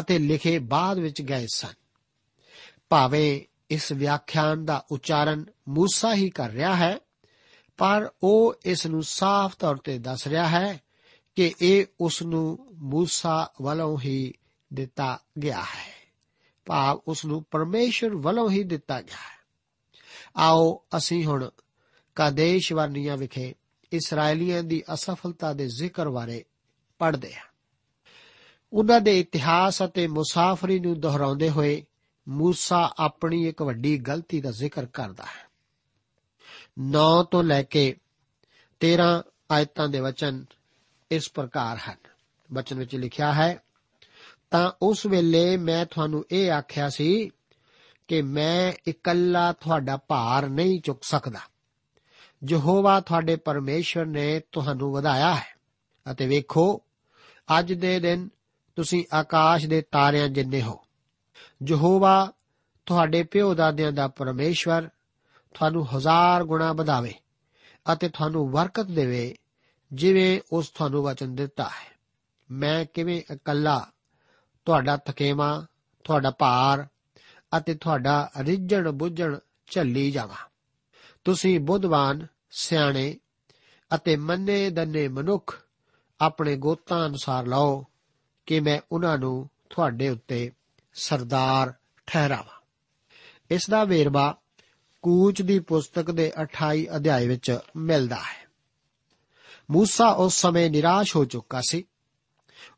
ਅਤੇ ਲਿਖੇ ਬਾਅਦ ਵਿੱਚ ਗਏ ਸਨ। ਭਾਵੇਂ ਇਸ ਵਿਆਖਿਆਨ ਦਾ ਉਚਾਰਨ موسی ਹੀ ਕਰ ਰਿਹਾ ਹੈ, ਪਰ ਉਹ ਇਸ ਨੂੰ ਸਾਫ਼ ਤੌਰ ਤੇ ਦੱਸ ਰਿਹਾ ਹੈ ਕਿ ਇਹ ਉਸ ਨੂੰ موسی ਵੱਲੋਂ ਹੀ ਦਿੱਤਾ ਗਿਆ ਹੈ। ਭਾਵ ਉਸ ਨੂੰ ਪਰਮੇਸ਼ਰ ਵੱਲੋਂ ਹੀ ਦਿੱਤਾ ਗਿਆ ਹੈ। ਆਓ ਅਸੀਂ ਹੁਣ ਕਾਦੇਸ਼ ਵਰਨੀਆਂ ਵਿਖੇ ਇਸرائیਲੀਆਂ ਦੀ ਅਸਫਲਤਾ ਦੇ ਜ਼ਿਕਰ ਬਾਰੇ ਪੜ੍ਹਦੇ ਹਾਂ। ਉਹਨਾਂ ਦੇ ਇਤਿਹਾਸ ਅਤੇ ਮੁਸਾਫਰੀ ਨੂੰ ਦੁਹਰਾਉਂਦੇ ਹੋਏ ਮੂਸਾ ਆਪਣੀ ਇੱਕ ਵੱਡੀ ਗਲਤੀ ਦਾ ਜ਼ਿਕਰ ਕਰਦਾ ਹੈ। 9 ਤੋਂ ਲੈ ਕੇ 13 ਆਇਤਾਂ ਦੇ ਵਚਨ ਇਸ ਪ੍ਰਕਾਰ ਹਨ। ਵਚਨ ਵਿੱਚ ਲਿਖਿਆ ਹੈ, ਤਾਂ ਉਸ ਵੇਲੇ ਮੈਂ ਤੁਹਾਨੂੰ ਇਹ ਆਖਿਆ ਸੀ ਕਿ ਮੈਂ ਇਕੱਲਾ ਤੁਹਾਡਾ ਭਾਰ ਨਹੀਂ ਚੁੱਕ ਸਕਦਾ। ਯਹੋਵਾ ਤੁਹਾਡੇ ਪਰਮੇਸ਼ਵਰ ਨੇ ਤੁਹਾਨੂੰ ਵਧਾਇਆ ਹੈ। ਅਤੇ ਵੇਖੋ, ਅੱਜ ਦੇ ਦਿਨ ਤੁਸੀਂ ਆਕਾਸ਼ ਦੇ ਤਾਰਿਆਂ ਜਿੰਨੇ ਹੋ। ਯਹੋਵਾ ਤੁਹਾਡੇ ਪਿਓ ਦਾਦਿਆਂ ਦਾ ਪਰਮੇਸ਼ਵਰ ਤੁਹਾਨੂੰ ਹਜ਼ਾਰ ਗੁਣਾ ਵਧਾਵੇ ਅਤੇ ਤੁਹਾਨੂੰ ਬਰਕਤ ਦੇਵੇ, ਜਿਵੇਂ ਉਸ ਤੁਹਾਨੂੰ ਵਚਨ ਦਿੱਤਾ ਹੈ। ਮੈਂ ਕਿਵੇਂ ਇਕੱਲਾ, ਤੁਹਾਡਾ ਥਕੇਵਾ, ਤੁਹਾਡਾ ਭਾਰ ਅਤੇ ਤੁਹਾਡਾ ਰਿੱਝਣ ਬੁੱਝਣ ਝੱਲੀ ਜਾਵਾਂ? ਤੁਸੀਂ ਬੁੱਧਵਾਨ, ਸਿਆਣੇ ਅਤੇ ਮੰਨੇ ਦੰਨੇ ਮਨੁੱਖ ਆਪਣੇ ਗੋਤਾਂ ਅਨੁਸਾਰ ਲਾਓ ਕਿ ਮੈਂ ਉਹਨਾਂ ਨੂੰ ਤੁਹਾਡੇ ਉੱਤੇ ਸਰਦਾਰ ਠਹਿਰਾਵਾ। ਇਸ ਦਾ ਵੇਰਵਾ ਕੂਚ ਦੀ ਪੁਸਤਕ ਦੇ 28 ਅਧਿਆਇ ਵਿੱਚ ਮਿਲਦਾ ਹੈ। موسی ਉਸ ਸਮੇਂ ਨਿਰਾਸ਼ ਹੋ ਚੁੱਕਾ ਸੀ।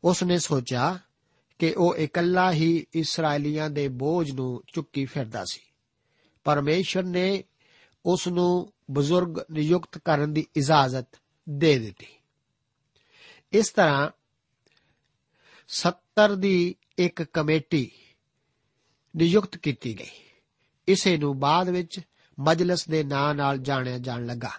ਉਸ ਨੇ ਸੋਚਿਆ ਕਿ ਉਹ ਇਕੱਲਾ ਹੀ ਇਸرائیਲੀਆਂ ਦੇ ਬੋਝ ਨੂੰ ਚੁੱਕੀ ਫਿਰਦਾ ਸੀ। ਪਰਮੇਸ਼ਰ ਨੇ ਉਸ ਨੂੰ ਬਜ਼ੁਰਗ ਨਿਯੁਕਤ ਕਰਨ ਦੀ ਇਜਾਜ਼ਤ ਦੇ ਦਿੱਤੀ। ਇਸ ਤਰ੍ਹਾਂ 70 ਦੀ ਇੱਕ ਕਮੇਟੀ ਨਿਯੁਕਤ ਕੀਤੀ ਗਈ। ਇਸੇ ਨੂੰ ਬਾਅਦ ਵਿੱਚ ਮਜਲਿਸ ਦੇ ਨਾਂ ਨਾਲ ਜਾਣਿਆ ਜਾਣ ਲੱਗਾ।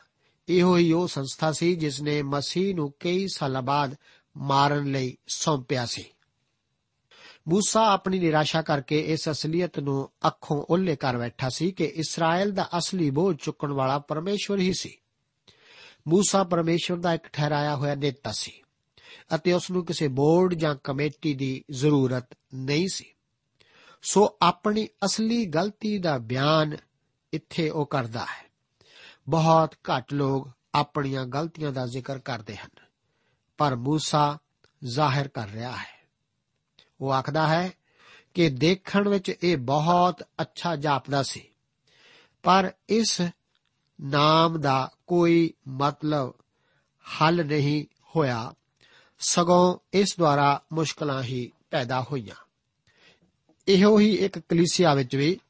ਇਹੋ ਹੀ ਉਹ ਸੰਸਥਾ ਸੀ ਜਿਸ ਨੇ ਮਸੀਹ ਨੂੰ ਕਈ ਸਾਲਾਂ ਬਾਅਦ ਮਾਰਨ ਲਈ ਸੌਂਪਿਆ ਸੀ। ਮੂਸਾ ਆਪਣੀ ਨਿਰਾਸ਼ਾ ਕਰਕੇ ਇਸ ਅਸਲੀਅਤ ਨੂੰ ਅੱਖੋਂ ਉੱਲੇ ਕਰ ਬੈਠਾ ਸੀ ਕਿ ਇਸਰਾਇਲ ਦਾ ਅਸਲੀ ਬੋਝ ਚੁੱਕਣ ਵਾਲਾ ਪਰਮੇਸ਼ਵਰ ਹੀ ਸੀ। ਮੂਸਾ ਪਰਮੇਸ਼ਵਰ ਦਾ ਇੱਕ ਠਹਿਰਾਇਆ ਹੋਇਆ ਨੇਤਾ ਸੀ ਅਤੇ ਉਸ ਨੂੰ ਕਿਸੇ ਬੋਰਡ ਜਾਂ ਕਮੇਟੀ ਦੀ ਜ਼ਰੂਰਤ ਨਹੀਂ ਸੀ। ਸੋ ਆਪਣੀ ਅਸਲੀ ਗਲਤੀ ਦਾ ਬਿਆਨ ਇੱਥੇ ਉਹ ਕਰਦਾ ਹੈ। ਬਹੁਤ ਘੱਟ ਲੋਕ ਆਪਣੀਆਂ ਗਲਤੀਆਂ ਦਾ ਜ਼ਿਕਰ ਕਰਦੇ ਹਨ, ਪਰ ਮੂਸਾ ਜ਼ਾਹਿਰ ਕਰ ਰਿਹਾ ਹੈ। ਉਹ ਆਖਦਾ ਹੈ ਕਿ ਦੇਖਣ ਵਿੱਚ ਇਹ ਬਹੁਤ ਅੱਛਾ ਜਾਪਦਾ ਸੀ, ਪਰ ਇਸ ਨਾਮ ਦਾ ਕੋਈ ਮਤਲਬ ਹੱਲ ਨਹੀਂ ਹੋਇਆ। ਸਗੋਂ ਇਸ ਦੁਆਰਾ ਮੁਸ਼ਕਲਾਂ ਹੀ ਪੈਦਾ ਹੋਈਆਂ। ਇਹੋ ਹੀ ਇੱਕ ਕਲੀਸਿਆ ਵਿੱਚ ਵੀ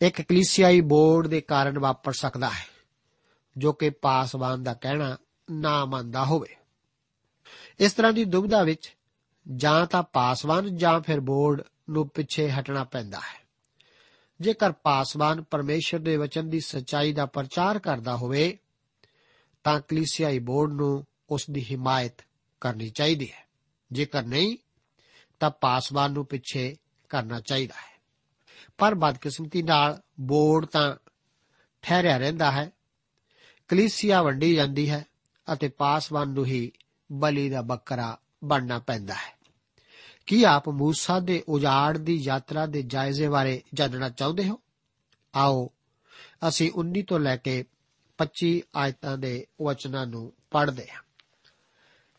ਇੱਕ ਕਲੀਸਿਆਈ ਬੋਰਡ ਦੇ ਕਾਰਨ ਵਾਪਰ ਸਕਦਾ ਹੈ, ਜੋ ਕਿ ਪਾਸਵਾਨ ਦਾ ਕਹਿਣਾ ਨਾ ਮੰਨਦਾ ਹੋਵੇ। ਇਸ ਤਰ੍ਹਾਂ ਦੀ ਦੁਬਿਧਾ ਵਿੱਚ ਜਾਂ ਤਾਂ ਪਾਸਵਾਨ ਜਾਂ ਫਿਰ ਬੋਰਡ ਨੂੰ ਪਿੱਛੇ ਹਟਣਾ ਪੈਂਦਾ ਹੈ। ਜੇਕਰ ਪਾਸਵਾਨ ਪਰਮੇਸ਼ਰ ਦੇ ਵਚਨ ਦੀ ਸਚਾਈ ਦਾ ਪ੍ਰਚਾਰ ਕਰਦਾ ਹੋਵੇ, ਤਾਂ ਕਲੀਸਿਆਈ ਬੋਰਡ ਨੂੰ ਉਸ ਦੀ ਹਿਮਾਇਤ ਕਰਨੀ ਚਾਹੀਦੀ ਹੈ। ਜੇਕਰ ਨਹੀਂ ਤਾਂ ਪਾਸਵਾਨ ਨੂੰ ਪਿੱਛੇ ਕਰਨਾ ਚਾਹੀਦਾ ਹੈ। ਪਰ ਬਦਕਿਸਮਤੀ ਨਾਲ ਬੋਰਡ ਤਾਂ ਠਹਿਰਿਆ ਰਹਿੰਦਾ ਹੈ। ਕਲੀਸਿਆ ਵੰਡੀ ਜਾਂਦੀ ਹੈ ਅਤੇ ਪਾਸਵਾਨ ਨੂੰ ਹੀ ਬਲੀ ਦਾ ਬੱਕਰਾ ਬਣਨਾ ਪੈਂਦਾ ਹੈ। ਕੀ ਆਪ ਮੂਸਾ ਦੇ ਉਜਾੜ ਦੀ ਯਾਤਰਾ ਦੇ ਜਾਇਜ਼ੇ ਬਾਰੇ ਜਾਣਨਾ ਚਾਹੁੰਦੇ ਹੋ? ਆਓ, ਅਸੀਂ 19 ਤੋਂ ਲੈ ਕੇ 25 ਆਇਤਾਂ ਦੇ ਵਚਨਾਂ ਨੂੰ ਪੜ੍ਹਦੇ ਹਾਂ।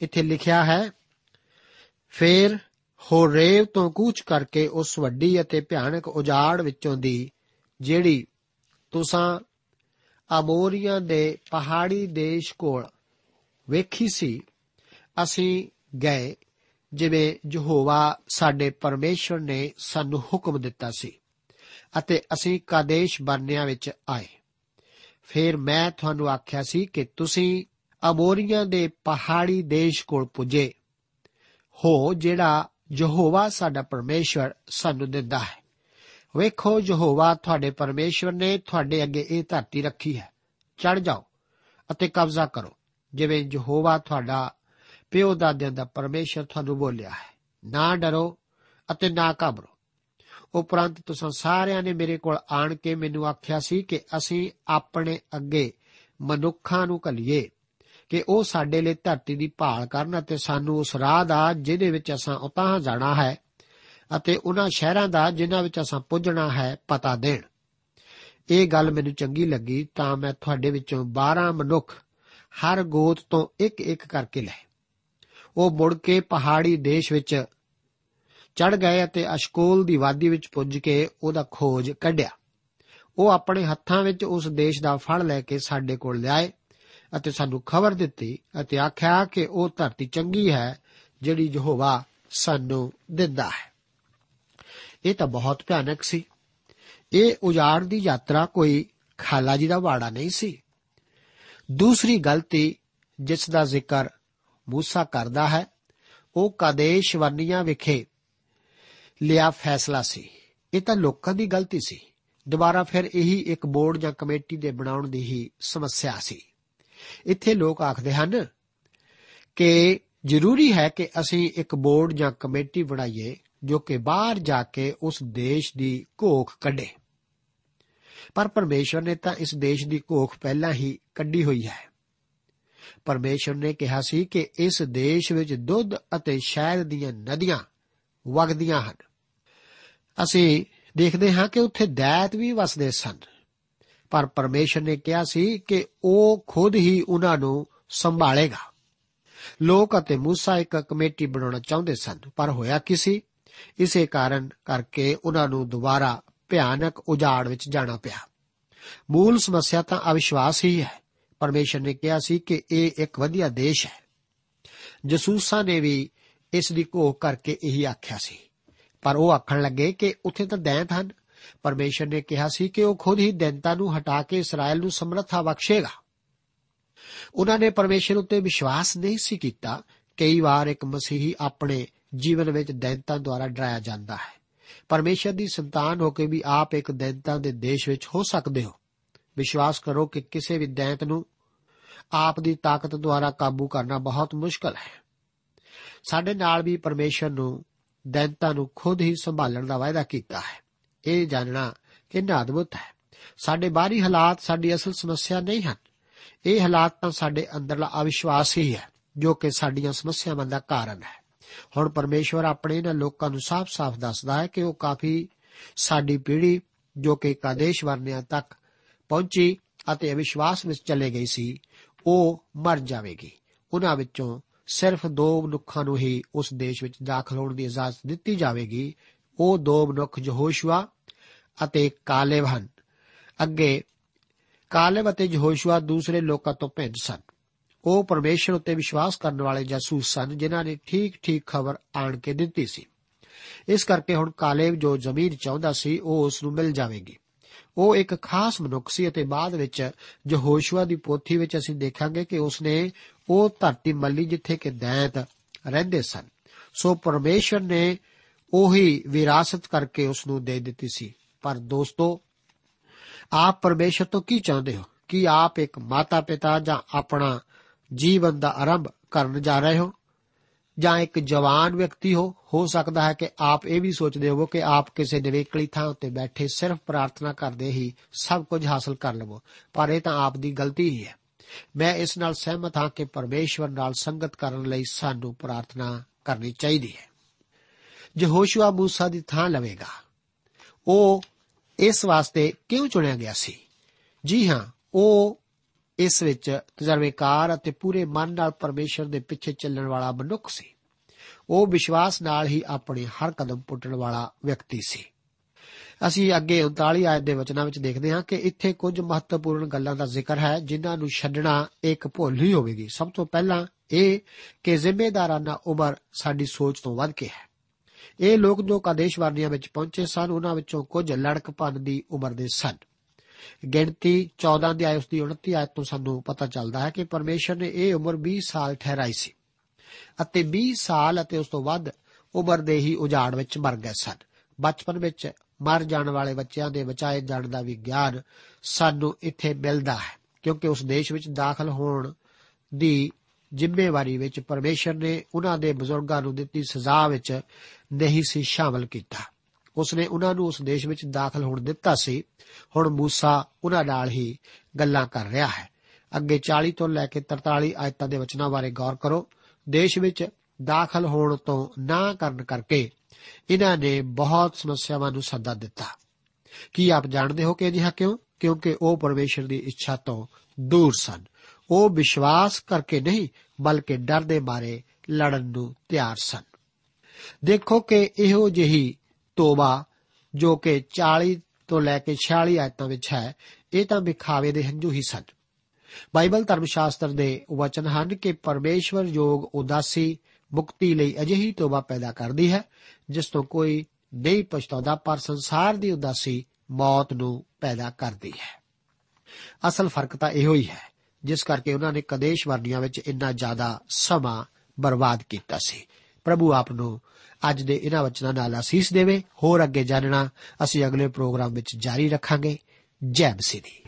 ਇੱਥੇ ਲਿਖਿਆ ਹੈ, ਫੇਰ ਹੋਰੇਵ ਤੋਂ ਕੂਚ ਕਰਕੇ ਉਸ ਵੱਡੀ ਅਤੇ ਭਿਆਨਕ ਉਜਾੜ ਵਿੱਚੋਂ ਦੀ, ਜਿਹੜੀ ਤੁਸਾਂ ਅਮੋਰੀਆਂ ਦੇ ਪਹਾੜੀ ਦੇਸ਼ ਕੋਲ ਵੇਖੀ ਸੀ, ਅਸੀਂ ਗਏ, ਜਿਵੇਂ ਯਹੋਵਾ ਸਾਡੇ ਪਰਮੇਸ਼ਵਰ ਨੇ ਸਾਨੂੰ ਹੁਕਮ ਦਿੱਤਾ ਸੀ, ਅਤੇ ਅਸੀਂ ਕਾਦੇਸ਼ ਬਰਨਿਆਂ ਵਿੱਚ ਆਏ। ਫਿਰ ਮੈਂ ਤੁਹਾਨੂੰ ਆਖਿਆ ਸੀ ਕਿ ਤੁਸੀਂ ਅਮੋਰੀਆਂ ਦੇ ਪਹਾੜੀ ਦੇਸ਼ ਕੋਲ ਪੁੱਜੇ। ਹੋ ਜਿਹੜਾ ਯਹੋਵਾ ਸਾਡਾ ਪਰਮੇਸ਼ਵਰ ਸਾਨੂੰ ਦਿੰਦਾ ਹੈ। ਵੇਖੋ, ਯਹੋਵਾ ਤੁਹਾਡੇ ਪਰਮੇਸ਼ਵਰ ਨੇ ਤੁਹਾਡੇ ਅੱਗੇ ਇਹ ਧਰਤੀ ਰੱਖੀ ਹੈ। ਚੜ ਜਾਓ ਅਤੇ ਕਬਜ਼ਾ ਕਰੋ। ਜਿਵੇਂ ਯਹੋਵਾ ਤੁਹਾਡਾ ਪਿਓ ਦਾਦਿਆਂ ਦਾ ਪਰਮੇਸ਼ਰ ਤੁਹਾਨੂੰ ਬੋਲਿਆ ਹੈ। ਨਾ ਡਰੋ ਅਤੇ ਨਾ ਘਬਰੋ। ਉਪਰੰਤ ਤੁਸੀਂ ਸਾਰਿਆਂ ਨੇ ਮੇਰੇ ਕੋਲ ਆਣ ਕੇ ਮੈਨੂੰ ਆਖਿਆ ਸੀ ਕਿ ਅਸੀਂ ਆਪਣੇ ਅੱਗੇ ਮਨੁੱਖਾਂ ਨੂੰ ਕਲੀਏ ਕਿ ਉਹ ਸਾਡੇ ਲਈ ਧਰਤੀ ਦੀ ਭਾਲ ਕਰਨ ਅਤੇ ਸਾਨੂੰ ਉਸ ਰਾਹ ਦਾ, ਜਿਹਦੇ ਵਿੱਚ ਅਸਾਂ ਉਤਾਹ ਜਾਣਾ ਹੈ ਅਤੇ ਉਹਨਾਂ ਸ਼ਹਿਰਾਂ ਦਾ, ਜਿਨ੍ਹਾਂ ਵਿੱਚ ਅਸਾਂ ਪੁੱਜਣਾ ਹੈ, ਪਤਾ ਦੇਣ। ਇਹ ਗੱਲ ਮੈਨੂੰ ਚੰਗੀ ਲੱਗੀ ਤਾਂ ਮੈਂ ਤੁਹਾਡੇ ਵਿੱਚੋਂ 12 ਮਨੁੱਖ ਹਰ ਗੋਤ ਤੋਂ ਇੱਕ ਇੱਕ ਕਰਕੇ ਲਏ। ਉਹ ਮੁੜ ਕੇ ਪਹਾੜੀ ਦੇਸ਼ ਵਿੱਚ ਚੜ ਗਏ ਅਤੇ ਅਸ਼ਕੋਲ ਦੀ ਵਾਦੀ ਵਿੱਚ ਪੁੱਜ ਕੇ ਉਹਦਾ ਖੋਜ ਕੱਢਿਆ। ਉਹ ਆਪਣੇ ਹੱਥਾਂ ਵਿੱਚ ਉਸ ਦੇਸ਼ ਦਾ ਫਲ ਲੈ ਕੇ ਸਾਡੇ ਕੋਲ ਲਿਆਏ ਅਤੇ ਸਾਨੂੰ ਖਬਰ ਦਿੱਤੀ ਅਤੇ ਆਖਿਆ ਕਿ ਉਹ ਧਰਤੀ ਚੰਗੀ ਹੈ, ਜਿਹੜੀ ਯਹੋਵਾ ਸਾਨੂੰ ਦਿੰਦਾ ਹੈ। ਇਹ ਤਾਂ ਬਹੁਤ ਭਿਆਨਕ ਸੀ। ਇਹ ਉਜਾੜ ਦੀ ਯਾਤਰਾ ਕੋਈ ਖਾਲਾ ਜੀ ਦਾ ਵਾੜਾ ਨਹੀਂ ਸੀ। ਦੂਸਰੀ ਗਲਤੀ ਜਿਸ ਦਾ ਜ਼ਿਕਰ ਮੂਸਾ ਕਰਦਾ ਹੈ, ਉਹ ਕਾਦੇਸ਼ ਵਰਨੀਆਂ ਵਿਖੇ ਲਿਆ ਫੈਸਲਾ ਸੀ। ਇਹ ਤਾਂ ਲੋਕਾਂ ਦੀ ਗਲਤੀ ਸੀ। ਦੁਬਾਰਾ ਫਿਰ ਇਹੀ ਇੱਕ ਬੋਰਡ ਜਾਂ ਕਮੇਟੀ ਦੇ ਬਣਾਉਣ ਦੀ ਹੀ ਸਮੱਸਿਆ ਸੀ। ਇੱਥੇ ਲੋਕ ਆਖਦੇ ਹਨ ਕਿ ਜ਼ਰੂਰੀ ਹੈ ਕਿ ਅਸੀਂ ਇੱਕ ਬੋਰਡ ਜਾਂ ਕਮੇਟੀ ਬਣਾਈਏ ਜੋ ਕਿ ਬਾਹਰ ਜਾ ਕੇ ਉਸ ਦੇਸ਼ ਦੀ ਘੋਖ ਕੱਢੇ। ਪਰ ਪਰਮੇਸ਼ਵਰ ਨੇ ਤਾਂ ਇਸ ਦੇਸ਼ ਦੀ ਘੋਖ ਪਹਿਲਾਂ ਹੀ ਕੱਢੀ ਹੋਈ ਹੈ। ਪਰਮੇਸ਼ਵਰ ਨੇ ਕਿਹਾ ਸੀ ਕਿ ਇਸ ਦੇਸ਼ ਵਿੱਚ ਦੁੱਧ ਅਤੇ ਸ਼ਹਿਦ ਦੀਆਂ ਨਦੀਆਂ ਵਗਦੀਆਂ ਹਨ। ਅਸੀਂ ਦੇਖਦੇ ਹਾਂ ਕਿ ਉੱਥੇ ਦੈਤ ਵੀ ਵਸਦੇ ਸਨ। ਪਰ ਪਰਮੇਸ਼ਰ ਨੇ ਕਿਹਾ ਸੀ ਕਿ ਉਹ ਖੁਦ ਹੀ ਉਹਨਾਂ ਨੂੰ ਸੰਭਾਲੇਗਾ ਲੋਕ ਅਤੇ موسی ਇੱਕ ਕਮੇਟੀ ਬਣਾਉਣਾ ਚਾਹੁੰਦੇ ਸਨ ਪਰ ਹੋਇਆ ਕੀ ਸੀ ਇਸੇ ਕਾਰਨ ਕਰਕੇ ਉਹਨਾਂ ਨੂੰ ਦੁਬਾਰਾ ਭਿਆਨਕ ਉਜਾੜ ਵਿੱਚ ਜਾਣਾ ਪਿਆ ਮੂਲ ਸਮੱਸਿਆ ਤਾਂ ਅਵਿਸ਼ਵਾਸ ਹੀ ਹੈ ਪਰਮੇਸ਼ਰ ਨੇ ਕਿਹਾ ਸੀ ਕਿ ਇਹ ਇੱਕ ਵਧੀਆ ਦੇਸ਼ ਹੈ ਜਸੂਸਾਂ ਨੇ ਵੀ ਇਸ ਦੀ ਘੋਖ ਕਰਕੇ ਇਹੀ ਆਖਿਆ ਸੀ ਪਰ ਉਹ ਆਖਣ ਲੱਗੇ ਕਿ ਉੱਥੇ ਤਾਂ ਦੈਂਤ ਹਨ ਪਰਮੇਸ਼ਰ ਨੇ ਕਿਹਾ ਸੀ ਕਿ ਉਹ ਖੁਦ ਹੀ ਦੈਂਤਾਂ ਨੂੰ ਹਟਾ ਕੇ ਇਸਰਾਇਲ ਨੂੰ ਸਮਰੱਥਾ ਬਖਸ਼ੇਗਾ। ਉਹਨਾਂ ਨੇ ਪਰਮੇਸ਼ਰ ਉੱਤੇ ਵਿਸ਼ਵਾਸ ਨਹੀਂ ਸੀ ਕੀਤਾ। ਕਈ ਵਾਰ ਇੱਕ ਮਸੀਹੀ ਆਪਣੇ ਜੀਵਨ ਵਿੱਚ ਦੈਂਤਾਂ ਦੁਆਰਾ ਡਰਾਇਆ ਜਾਂਦਾ ਹੈ। ਪਰਮੇਸ਼ਰ ਦੀ ਸੰਤਾਨ ਹੋ ਕੇ ਵੀ ਆਪ ਇੱਕ ਦੈਂਤਾਂ ਦੇ ਦੇਸ਼ ਵਿੱਚ ਹੋ ਸਕਦੇ ਹੋ। ਵਿਸ਼ਵਾਸ ਕਰੋ ਕਿ ਕਿਸੇ ਵੀ ਦੈਂਤ ਨੂੰ ਆਪ ਦੀ ਤਾਕਤ ਦੁਆਰਾ ਕਾਬੂ ਕਰਨਾ ਬਹੁਤ ਮੁਸ਼ਕਲ ਹੈ। ਸਾਡੇ ਨਾਲ ਵੀ ਪਰਮੇਸ਼ਰ ਨੂੰ ਦੈਂਤਾਂ ਨੂੰ ਖੁਦ ਹੀ ਸੰਭਾਲਣ ਦਾ ਵਾਅਦਾ ਕੀਤਾ ਹੈ। ਇਹ ਜਾਣਨਾ ਕਿੰਨਾ ਅਦਭੁਤ ਹੈ। ਸਾਡੇ ਬਾਹਰੀ ਹਾਲਾਤ ਸਾਡੀ ਅਸਲ ਸਮੱਸਿਆ ਨਹੀਂ ਹਨ। ਇਹ ਹਾਲਾਤ ਤਾਂ ਸਾਡੇ ਅੰਦਰਲਾ ਅਵਿਸ਼ਵਾਸ ਹੀ ਹੈ, ਜੋ ਕਿ ਸਾਡੀਆਂ ਸਮੱਸਿਆਵਾਂ ਦਾ ਕਾਰਨ ਹੈ। ਹੁਣ ਪਰਮੇਸ਼ਵਰ ਆਪਣੇ ਇਹਨਾਂ ਲੋਕਾਂ ਨੂੰ ਸਾਫ਼-ਸਾਫ਼ ਦੱਸਦਾ ਹੈ ਕਿ ਉਹ ਕਾਫੀ ਸਾਡੀ ਪੀੜ੍ਹੀ, ਜੋ ਕਿ ਕਾਦੇਸ਼ ਵਰਨਿਆਂ ਤੱਕ ਪਹੁੰਚੀ ਅਤੇ ਅਵਿਸ਼ਵਾਸ ਵਿੱਚ ਚਲੇ ਗਈ ਸੀ, ਉਹ ਮਰ ਜਾਵੇਗੀ। ਉਹਨਾਂ ਵਿੱਚੋਂ ਸਿਰਫ ਦੋ ਮਨੁੱਖਾਂ ਨੂੰ ਹੀ ਉਸ ਦੇਸ਼ ਵਿੱਚ ਦਾਖਲ ਹੋਣ ਦੀ ਇਜਾਜ਼ਤ ਦਿੱਤੀ ਜਾਵੇਗੀ ਉਹ ਦੋ ਮਨੁੱਖ ਯਹੋਸ਼ੂਆ ਅਤੇ ਕਾਲੇਬ ਹਨ। ਅੱਗੇ, ਕਾਲੇਬ ਅਤੇ ਯਹੋਸ਼ੂਆ ਦੂਸਰੇ ਲੋਕਾਂ ਤੋਂ ਭਿੰਨ ਸਨ। ਉਹ ਪਰਮੇਸ਼ਰ ਉੱਤੇ ਵਿਸ਼ਵਾਸ ਕਰਨ ਵਾਲੇ ਜਾਸੂਸ ਸਨ, ਜਿਨ੍ਹਾਂ ਨੇ ਠੀਕ-ਠੀਕ ਖਬਰ ਆਣ ਕੇ ਦਿੱਤੀ ਸੀ। ਇਸ ਕਰਕੇ ਹੁਣ ਕਾਲੇਬ ਜੋ ਜ਼ਮੀਨ ਚਾਹੁੰਦਾ ਸੀ, ਉਹ ਉਸ ਨੂੰ ਮਿਲ ਜਾਵੇਗੀ। ਉਹ ਇੱਕ ਖਾਸ ਮਨੁੱਖ ਸੀ ਅਤੇ ਬਾਅਦ ਵਿੱਚ ਯਹੋਸ਼ੂਆ ਦੀ ਪੋਥੀ ਵਿੱਚ ਅਸੀਂ ਦੇਖਾਂਗੇ ਕਿ ਉਸਨੇ ਉਹ ਧਰਤੀ ਮੱਲੀ ਜਿੱਥੇ ਕਿ ਦੈਂਤ ਰਹਿੰਦੇ ਸਨ। ਸੋ ਪਰਮੇਸ਼ਰ ਨੇ ਉਹੀ ਵਿਰਾਸਤ ਕਰਕੇ ਉਸ ਨੂੰ ਦੇ ਦਿੱਤੀ ਸੀ। ਪਰ ਦੋਸਤੋ, ਆਪ ਪਰਮੇਸ਼ਰ ਤੋਂ ਕੀ ਚਾਹੁੰਦੇ ਹੋ? ਕਿ ਆਪ ਇੱਕ ਮਾਤਾ ਪਿਤਾ ਜਾਂ ਆਪਣਾ ਜੀਵਨ ਦਾ ਆਰੰਭ ਕਰਨ ਜਾ ਰਹੇ ਹੋ? ਜਾਂ ਇੱਕ ਜਵਾਨ ਵਿਅਕਤੀ ਹੋ? ਹੋ ਸਕਦਾ ਹੈ ਕਿ ਆਪ ਇਹ ਵੀ ਸੋਚਦੇ ਹੋਵੋ ਕਿ ਆਪ ਕਿਸੇ ਨਿਵੇਕਲੀ ਥਾਂ ਉੱਤੇ ਬੈਠੇ ਸਿਰਫ ਪ੍ਰਾਰਥਨਾ ਕਰਦੇ ਹੀ ਸਭ ਕੁਝ ਹਾਸਲ ਕਰ ਲਵੋ। ਪਰ ਇਹ ਤਾਂ ਆਪ ਦੀ ਗਲਤੀ ਹੀ ਹੈ। ਮੈਂ ਇਸ ਨਾਲ ਸਹਿਮਤ ਹਾਂ ਕਿ ਪਰਮੇਸ਼ਵਰ ਨਾਲ ਸੰਗਤ ਕਰਨ ਲਈ ਸਾਨੂੰ ਪ੍ਰਾਰਥਨਾ ਕਰਨੀ ਚਾਹੀਦੀ ਹੈ। ਯਹੋਸ਼ੂਆ ਮੂਸਾ ਦੀ ਥਾਂ ਲਵੇਗਾ। ਉਹ ਇਸ ਵਾਸਤੇ ਕਿਉਂ ਚੁਣਿਆ ਗਿਆ ਸੀ? ਜੀ ਹਾਂ, ਉਹ ਇਸ ਵਿੱਚ ਤਜਰਬੇਕਾਰ ਅਤੇ ਪੂਰੇ ਮਨ ਨਾਲ ਪਰਮੇਸ਼ਰ ਦੇ ਪਿੱਛੇ ਚੱਲਣ ਵਾਲਾ ਮਨੁੱਖ ਸੀ। ਉਹ ਵਿਸ਼ਵਾਸ ਨਾਲ ਹੀ ਆਪਣੇ ਹਰ ਕਦਮ ਪੁੱਟਣ ਵਾਲਾ ਵਿਅਕਤੀ ਸੀ। ਅਸੀਂ ਅੱਗੇ 39 ਆਇਤ ਦੇ ਵਚਨਾਂ ਵਿੱਚ ਦੇਖਦੇ ਹਾਂ ਕਿ ਇੱਥੇ ਕੁਝ ਮਹੱਤਵਪੂਰਨ ਗੱਲਾਂ ਦਾ ਜ਼ਿਕਰ ਹੈ, ਜਿਨ੍ਹਾਂ ਨੂੰ ਛੱਡਣਾ ਇੱਕ ਭੁੱਲ ਹੀ ਹੋਵੇਗੀ। ਸਭ ਤੋਂ ਪਹਿਲਾਂ ਇਹ ਕਿ ਜ਼ਿੰਮੇਦਾਰਾਨਾ ਉਮਰ ਸਾਡੀ ਸੋਚ ਤੋਂ ਵੱਧ ਕੇ ਹੈ। ਇਹ ਲੋਕ ਜੋ ਕਾਦੇਸ਼ ਵਾਰਨੀਆਂ ਵਿੱਚ ਪਹੁੰਚੇ ਸਨ। ਉਹਨਾਂ ਵਿੱਚੋਂ ਕੁਝ ਲੜਕਪਨ ਦੀ ਉਮਰ ਦੇ ਸਨ। ਗਿਣਤੀ 14 ਦੀ ਆਇਤ ਦੀ 29 ਆਇਤ ਤੋਂ ਸਾਨੂੰ ਪਤਾ ਚੱਲਦਾ ਹੈ ਕਿ ਪਰਮੇਸ਼ਰ ਨੇ ਇਹ ਉਮਰ 20 ਸਾਲ ਠਹਿਰਾਈ ਸੀ ਅਤੇ 20 ਸਾਲ ਅਤੇ ਉਸ ਤੋਂ ਵੱਧ ਉਮਰ ਦੇ ਹੀ ਉਜਾੜ ਵਿੱਚ ਮਰ ਗਏ ਸਨ। ਬਚਪਨ ਵਿੱਚ ਮਰ ਜਾਣ ਵਾਲੇ ਬੱਚਿਆਂ ਦੇ ਬਚਾਏ ਜਾਣ ਦਾ ਵੀ ਗਿਆਨ ਸਾਨੂੰ ਇੱਥੇ ਮਿਲਦਾ ਹੈ, ਕਿਉਂਕਿ ਉਸ ਦੇਸ਼ ਵਿੱਚ ਦਾਖਲ ਹੋਣ ਦੀ ਜ਼ਿੰਮੇਵਾਰੀ ਵਿੱਚ ਪਰਮੇਸ਼ਰ ਨੇ ਉਹਨਾਂ ਦੇ ਬਜ਼ੁਰਗਾਂ ਨੂੰ ਦਿੱਤੀ ਸਜ਼ਾ ਵਿੱਚ ਨਹੀਂ ਸੀ ਸ਼ਾਮਲ ਕੀਤਾ ਉਸ ਨੇ ਉਹਨਾਂ ਨੂੰ ਉਸ ਦੇਸ਼ ਵਿੱਚ ਦਾਖਲ ਹੋਣ ਦਿੱਤਾ ਸੀ ਹੁਣ موسی ਉਹਨਾਂ ਨਾਲ ਹੀ ਗੱਲਾਂ ਕਰ ਰਿਹਾ ਹੈ ਅੱਗੇ 40 ਤੋਂ ਲੈ ਕੇ 43 ਆਇਤਾਂ ਦੇ ਵਚਨਾਂ ਬਾਰੇ ਗੌਰ ਕਰੋ ਦੇਸ਼ ਵਿੱਚ ਦਾਖਲ ਹੋਣ ਤੋਂ ਨਾ ਕਰਨ ਕਰਕੇ ਇਹਨਾਂ ਨੇ ਬਹੁਤ ਸਮੱਸਿਆਵਾਂ ਨੂੰ ਸੱਦਾ ਦਿੱਤਾ ਕੀ ਆਪ ਜਾਣਦੇ ਹੋ ਕਿ ਅਜਿਹਾ ਕਿਉਂ ਕਿਉਂਕਿ ਉਹ ਪਰਮੇਸ਼ਰ ਦੀ ਇੱਛਾ ਤੋਂ ਦੂਰ ਸਨ ਉਹ ਵਿਸ਼ਵਾਸ ਕਰਕੇ ਨਹੀਂ, ਬਲਕਿ ਡਰ ਦੇ ਮਾਰੇ ਲੜਨ ਨੂੰ ਤਿਆਰ ਸਨ। ਦੇਖੋ ਕਿ ਇਹੋ ਜਿਹੀ ਤੋਬਾ, ਜੋ ਕਿ 40 ਤੋਂ ਲੈ ਕੇ 46 ਆਇਤਾਂ ਵਿੱਚ ਹੈ, ਇਹ ਤਾਂ ਵਿਖਾਵੇ ਦੇ ਹੰਝੂ ਹੀ ਸਨ। ਬਾਈਬਲ ਧਰਮ ਸ਼ਾਸਤਰ ਦੇ ਵਚਨ ਹਨ ਕਿ ਪਰਮੇਸ਼ਵਰ ਯੋਗ ਉਦਾਸੀ, ਮੁਕਤੀ ਲਈ ਅਜਿਹੀ ਤੋਬਾ ਪੈਦਾ ਕਰਦੀ ਹੈ, ਜਿਸ ਤੋਂ ਕੋਈ ਨਹੀਂ ਪਛਤਾਉਂਦਾ, ਪਰ ਸੰਸਾਰ ਦੀ ਉਦਾਸੀ ਮੌਤ ਨੂੰ ਪੈਦਾ ਕਰਦੀ ਹੈ। ਅਸਲ ਫ਼ਰਕ ਤਾਂ ਇਹੋ ਹੀ ਹੈ ਜਿਸ ਕਰਕੇ ਉਹਨਾਂ ਨੇ ਕਦੇਸ਼ ਵਰਨੀਆਂ ਵਿੱਚ ਇੰਨਾ ਜ਼ਿਆਦਾ ਸਮਾਂ ਬਰਬਾਦ ਕੀਤਾ ਸੀ। ਪ੍ਰਭੂ ਆਪ ਨੂੰ ਅੱਜ ਦੇ ਇਹਨਾਂ ਵਚਨਾਂ ਨਾਲ ਅਸੀਸ ਦੇਵੇ। ਹੋਰ ਅੱਗੇ ਜਾਣਨਾ ਅਸੀਂ ਅਗਲੇ ਪ੍ਰੋਗਰਾਮ ਵਿੱਚ ਜਾਰੀ ਰੱਖਾਂਗੇ। ਜੈ ਮਸੀਹ ਦੀ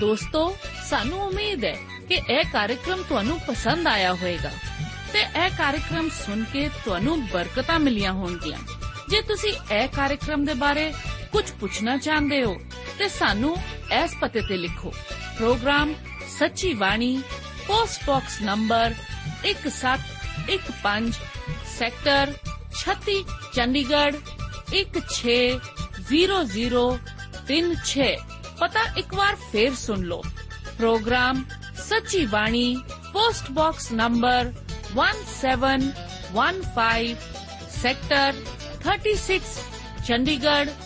ਦੋਸਤੋ, ਸਾਨੂੰ ਉਮੀਦ ਹੈ ਕਿ ਇਹ ਕਾਰਜਕ੍ਰਮ ਤੁਹਾਨੂੰ ਪਸੰਦ ਆਇਆ ਹੋਵੇਗਾ ਤੇ ਇਹ ਕਾਰਜਕ੍ਰਮ ਸੁਣ ਕੇ ਤੁਹਾਨੂੰ ਬਰਕਤਾਂ ਮਿਲੀਆਂ ਹੋਣਗੀਆਂ। ਜੇ ਤੁਸੀਂ ਇਹ ਕਾਰਜਕ੍ਰਮ ਦੇ ਬਾਰੇ ਕੁਝ ਪੁੱਛਣਾ ਚਾਹੁੰਦੇ ਹੋ ਤੇ ਸਾਨੂੰ ਇਸ ਪਤੇ ਤੇ ਲਿਖੋ programme Sachi Bani post box number 1715 sector 36 Chandigarh 160036 ਪਤਾ ਇੱਕ ਵਾਰ ਫੇਰ ਸੁਣ ਲਓ programme Sachi Bani post box number 1715 sector 36 Chandigarh